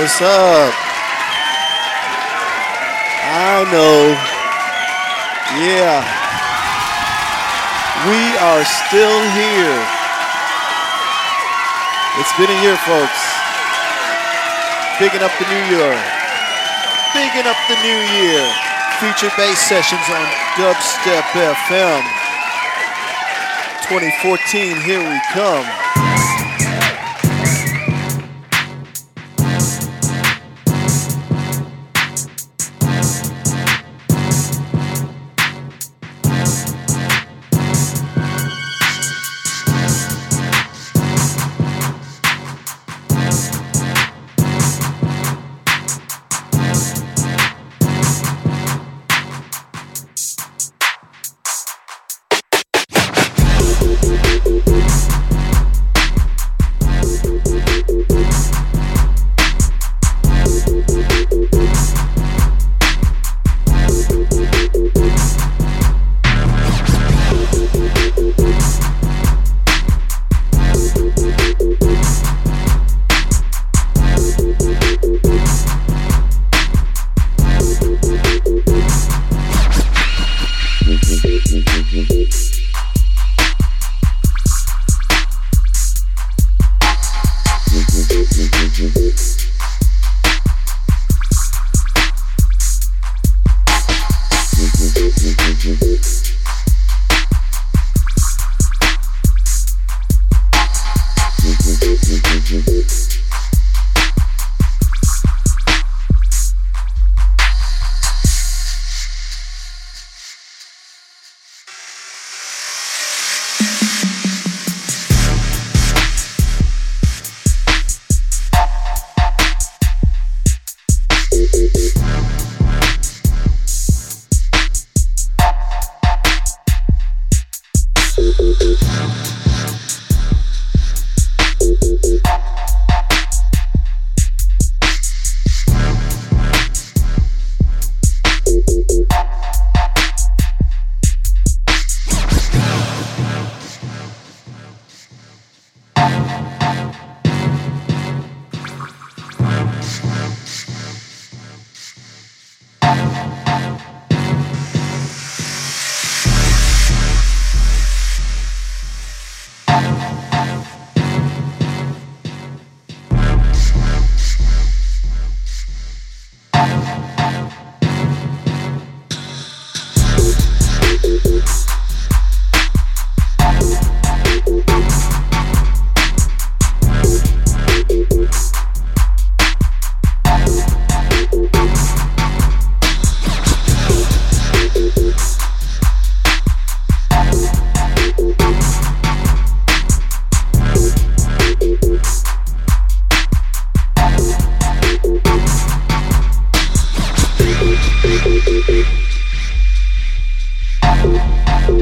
What's up? I know. Yeah. We are still here. It's been a year, folks. Bigging up the new year. Bigging up the new year. Future bass sessions on Dubstep FM. 2014, here we come.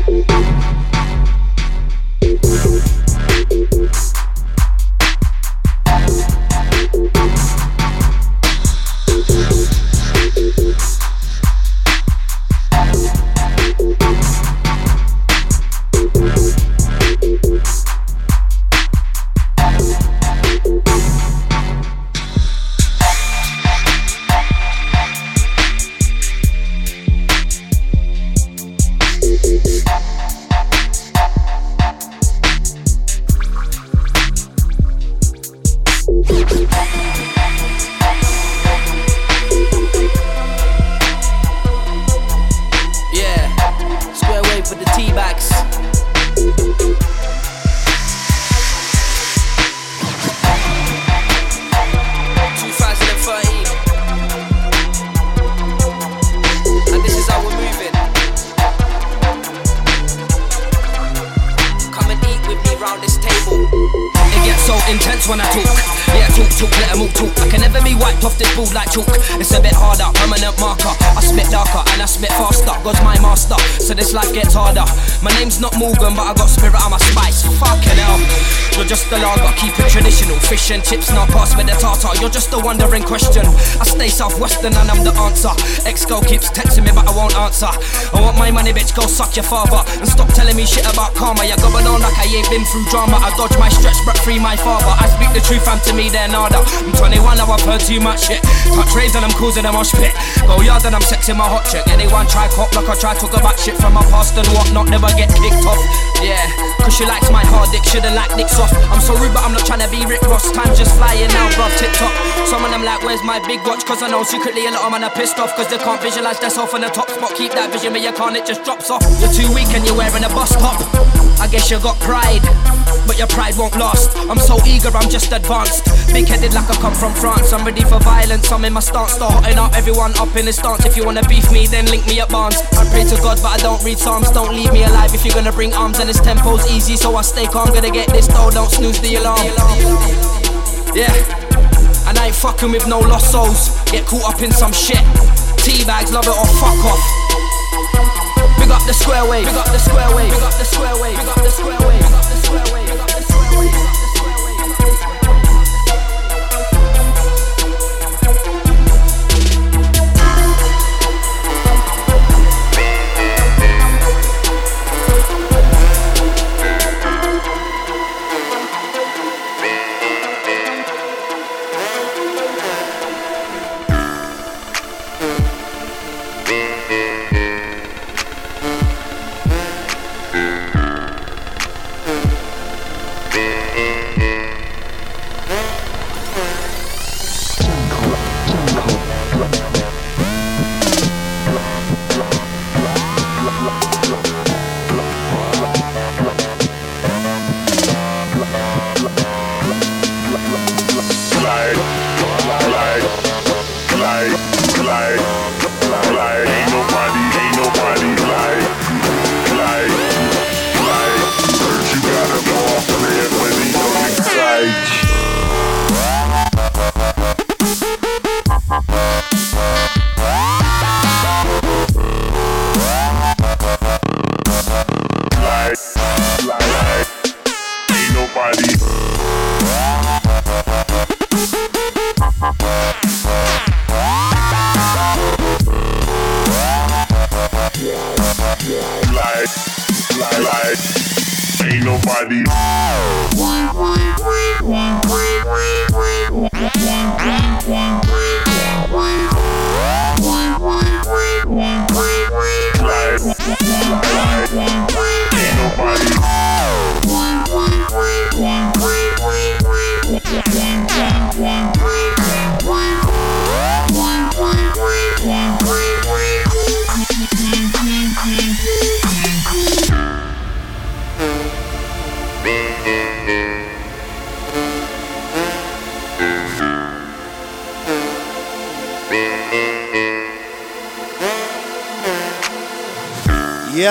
Música question. I stay southwestern and I'm the answer. Ex girl keeps texting me, but I won't answer. I want my money, bitch, go suck your father. And stop telling me shit about karma. You're going on like I ain't been through drama. I dodge my stretch, but free my father. I speak the truth, and to me, they're nada. I'm 21, now I've heard too much shit. Touch rays and I'm causing a mosh pit. Go yard and I'm sexing my hot chick. Anyone try cop like I try talk about shit from my past and whatnot, never get kicked off. Yeah, cause she likes my hard dick, shouldn't like Nick soft. I'm so rude, but I'm not trying to be Rick Ross. Time just flying now, bruv, TikTok. Some of them like, where's my big watch? Cause I know secretly a lot of them are pissed off. Cause they can't visualize themselves in the top spot. Keep that vision, but you can't, it just drops off. You're too weak and you're wearing a bus top. I guess you got pride, but your pride won't last. I'm so eager, I'm just advanced. Big headed like I come from France. I'm ready for violence, I'm in my stance. Start hotting up everyone up in the stance. If you wanna beef me, then link me up Barnes. I pray to God, but I don't read Psalms. Don't leave me alive if you're gonna bring arms. And this tempo's easy, so I stay calm. Gonna get this though, don't snooze the alarm. Yeah. And I ain't fucking with no lost souls. Get caught up in some shit. Teabags, love it or fuck off. Big up the square wave. Big up the square wave. Big up the square wave. Big up the square wave. Big up the square wave. Big up the square wave.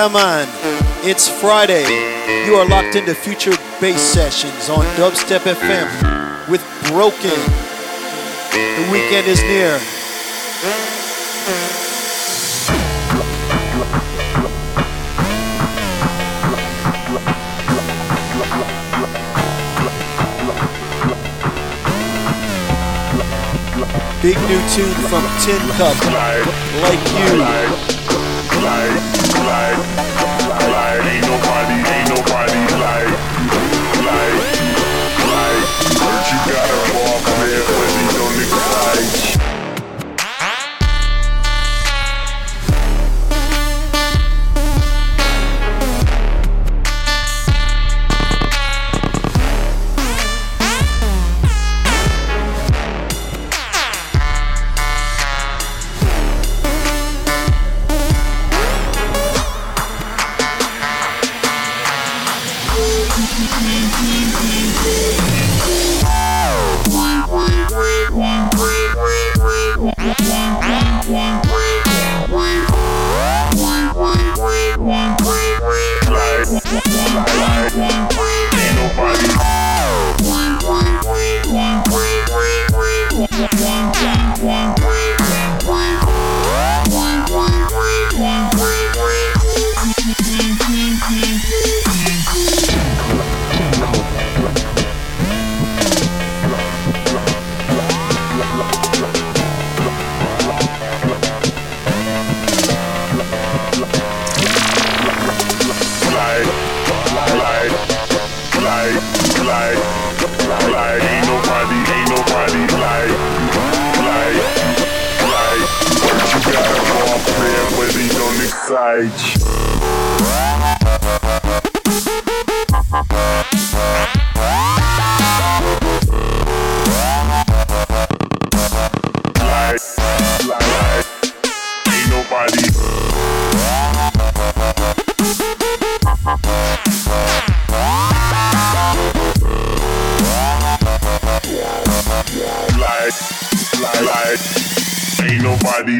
Man. It's Friday. You are locked into future bass sessions on Dubstep FM with Broke N. The weekend is near. Big new tune from Tin Cup, like you like, like, like, ain't nobody, ain't nobody like, like, like, but you gotta nobody.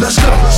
Let's go.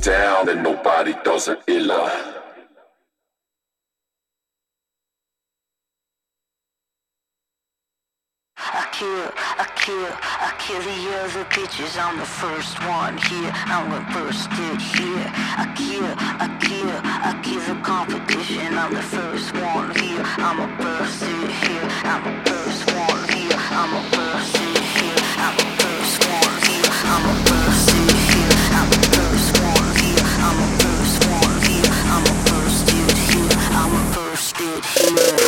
down and nobody does it illa. I kill, I kill, I kill the other bitches. I'm the first one here. I'm the first it here. I kill, I kill, I kill the competition. I'm the first one here. I'm a first it here. I'm a first one here. I'm a first. good flow.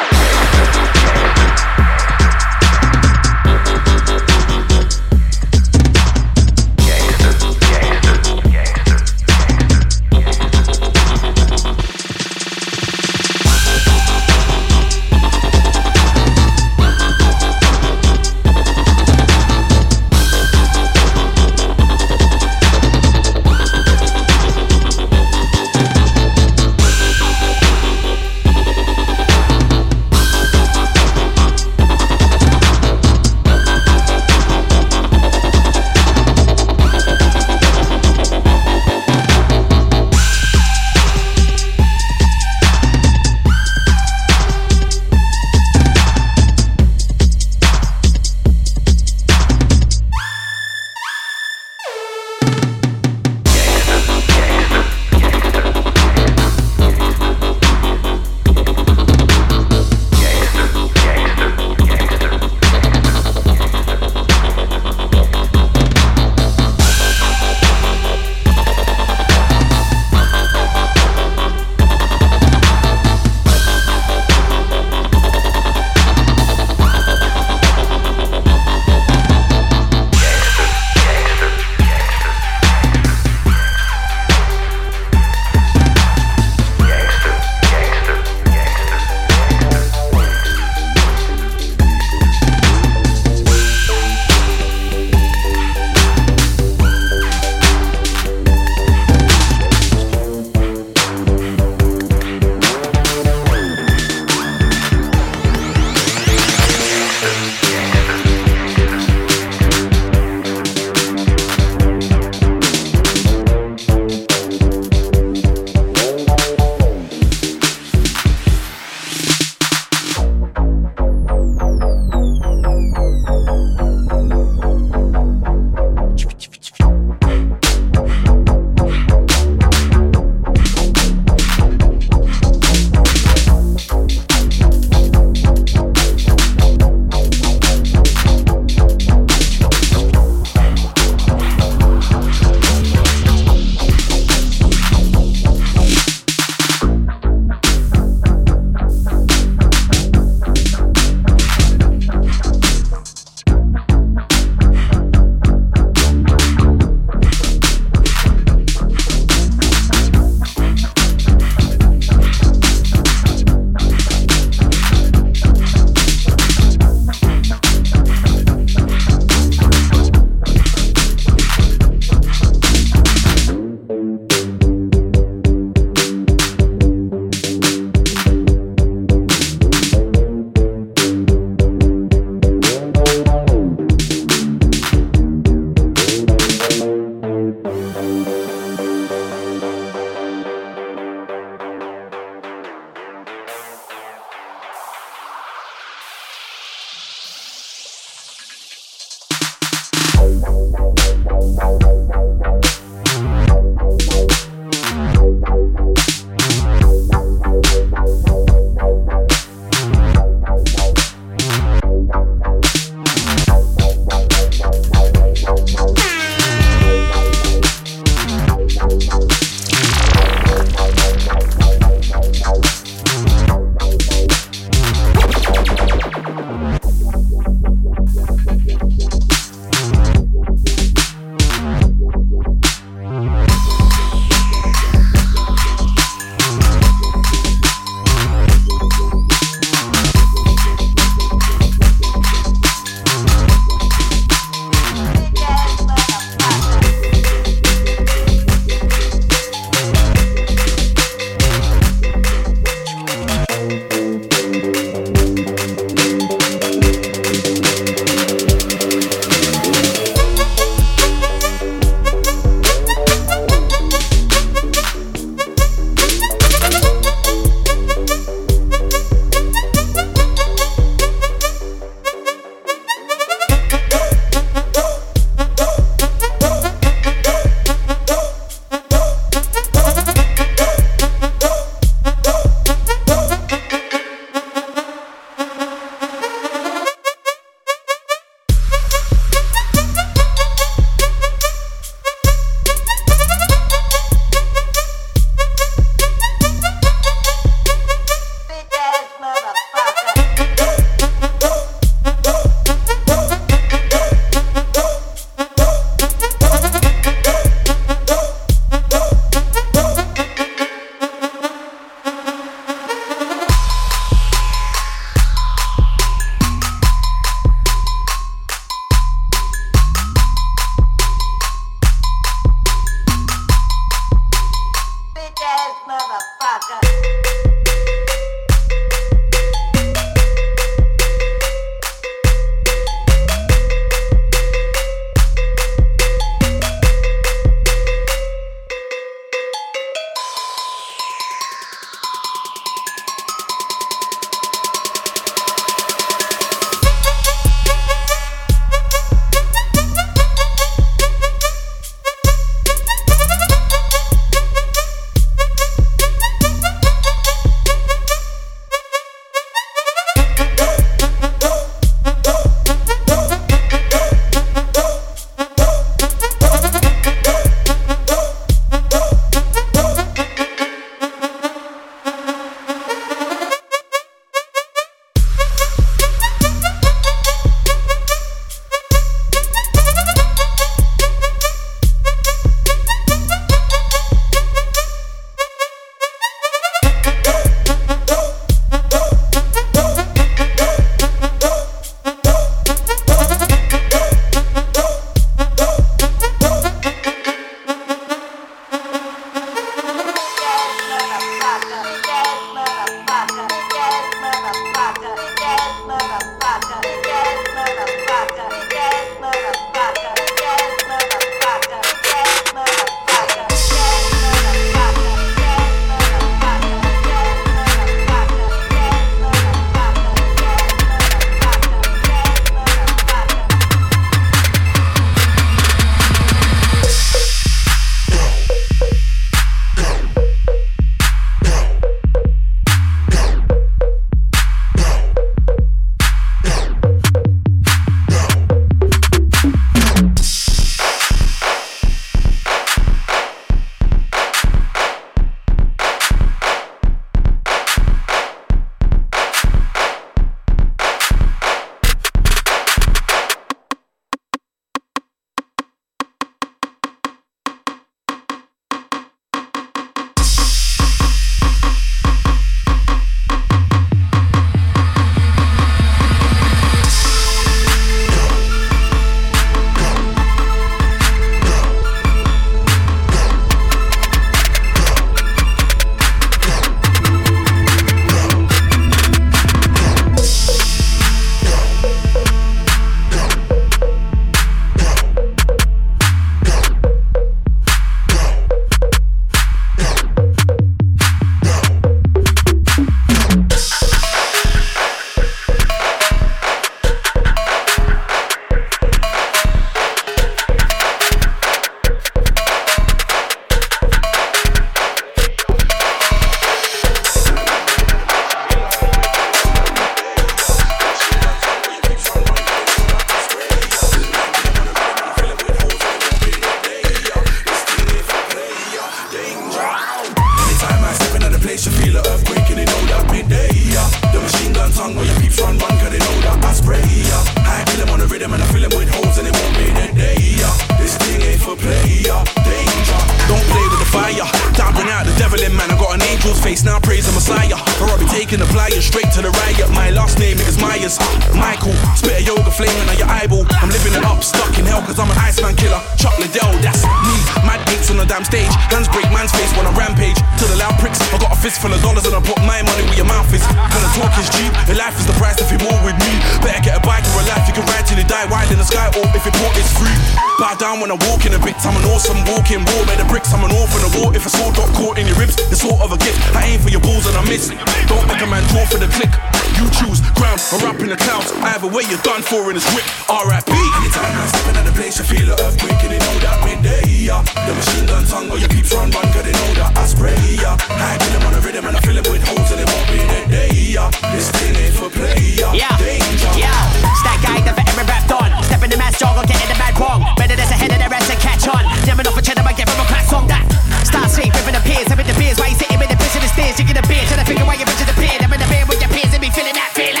Bow down when I walk in a bit, I'm an awesome walking wall. Made of bricks, I'm an orphan of war. If a sword got caught in your ribs, it's sort of a gift. I aim for your balls and I miss. It. Don't make a man draw for the click. You choose ground or up in the clouds. Either way, you're done for in this whip. R.I.P. Anytime I'm stepping at the place, you feel an earthquake and they know that midday. Yeah. The machine gun tongue or your peeps run, run, cause they know that I spray. Yeah. I kill them on the rhythm and I fill them with holes and they won't be their day. Yeah. This thing ain't for play. Yeah. Yeah, Danger. yeah. Stack guy that for every rap done. In the mass jog or getting the bad wrong. Better there's ahead of the rest and catch on. Never enough for cheddar, I get from a class song that. Start sleep, ripping the peers, having the beers. Why you sitting with the piss in the stairs? You get a beer, trying to figure why you're the beer. I'm in the beer with your peers and be feeling that feeling.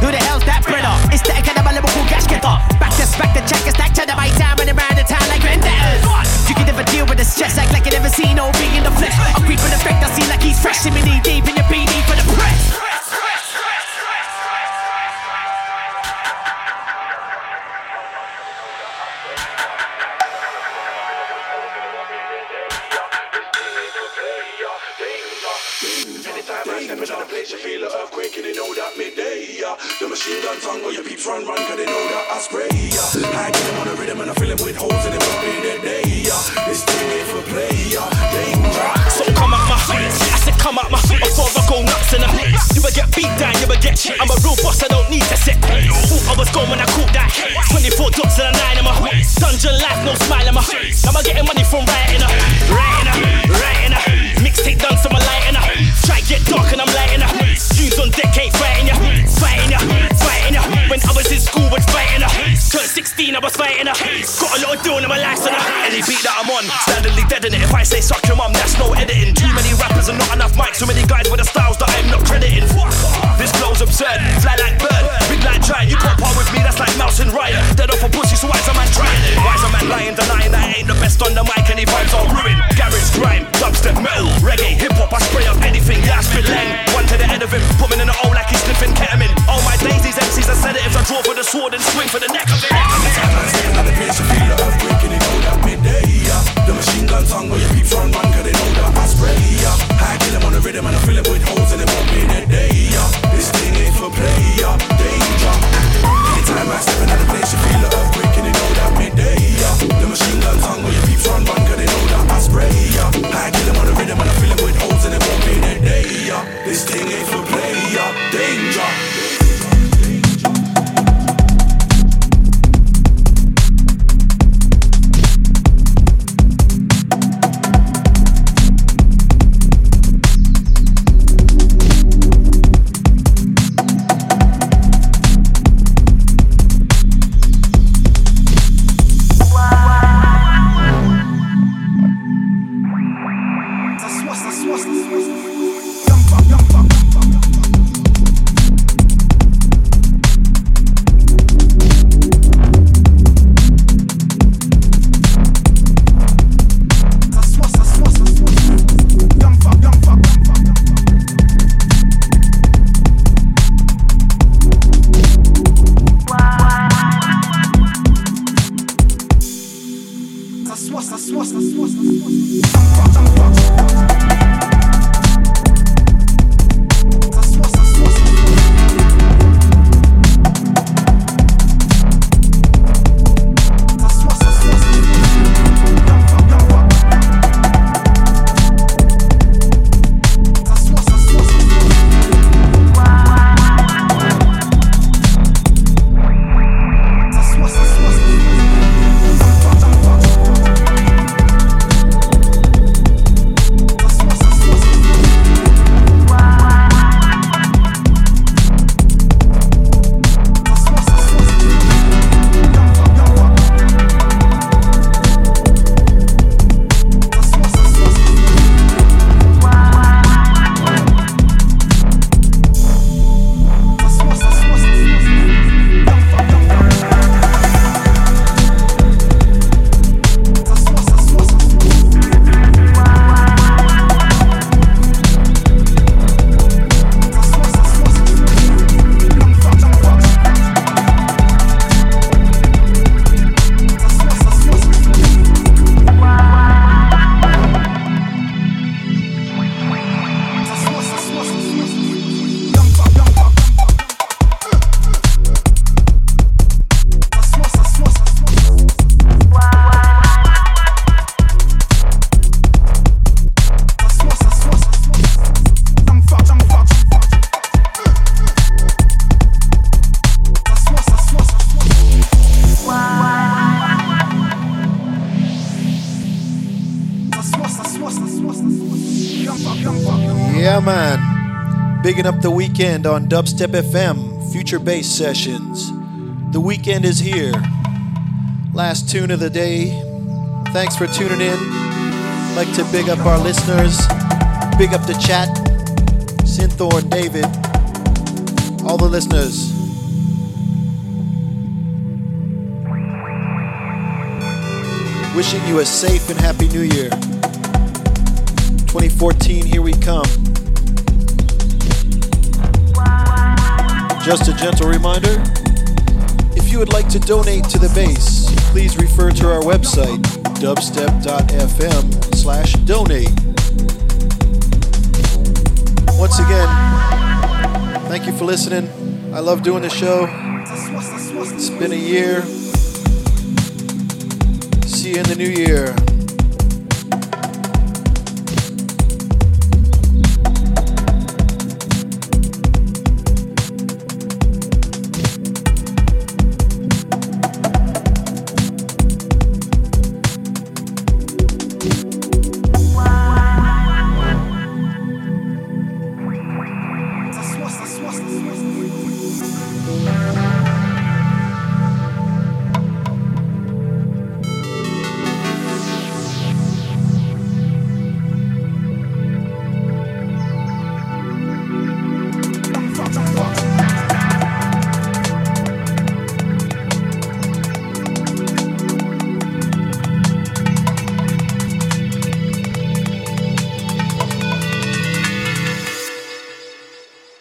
Who the hell's that brother? It's the kind of a lyrical gas getter. Back to back the check, stack to the my time and around the town like vendors. You can never deal with the stress, act like you never seen no being in the flesh. I'm creeping effect, I see like he's fresh. Me deep in the press. Tongue your peeps run, run, cause they know that I spray. Yeah. I get them on the rhythm and I fill them with holes and they won't be their day. Yeah. This thing ain't for play. Yeah. Danger. So come out my said come out my before I go nuts in the You will get beat down, you will get shit. I'm a real boss, I don't need to sit. Thought I was gone when I caught that. 24 dots and a nine in my dungeon life, no smile in my Now I'm getting money from writing her, writing her, writing her. Mixtape done, so I'm lighting her. Try get dark and I'm lighting her. Dudes on deck ain't fighting ya, fighting ya, fighting ya. When I was in school, was fighting her. Turned 16, I was fighting her. Got a lot of doing in my life, son. Any beat that I'm on, standardly dead in it. If I say suck your mum, that's no editing. Too many rappers and not enough mics. Too many guys with the styles that I'm not crediting. This flow's absurd, fly like bird, big like giant. You can't part with me, that's like mouse and riot. Dead off a pussy, so why's a man trying? it? Why's a man lying, denying that I ain't the best on the mic? Any vibes are ruined. Garage, grime, dubstep, metal, reggae, hip hop. I spray up anything, yeah, I spit lang. One to the end of him, put him in the hole like he's sniffing ketamine. All my days, these MCs are sedatives. I draw for the sword and swing for the neck of it. I step into the place, The machine gun tongue or your peeps Yeah, man. Bigging up the weekend on Dubstep FM, Future Bass Sessions. The weekend is here. Last tune of the day. Thanks for tuning in. Like to big up our listeners, big up the chat, Synthorn, David, all the listeners. Wishing you a safe and happy new year. 2014, here we come. Just a gentle reminder if you would like to donate to the base, please refer to our website, dubstep.fm slash donate. Once again, thank you for listening. I love doing the show. It's been a year. See you in the new year.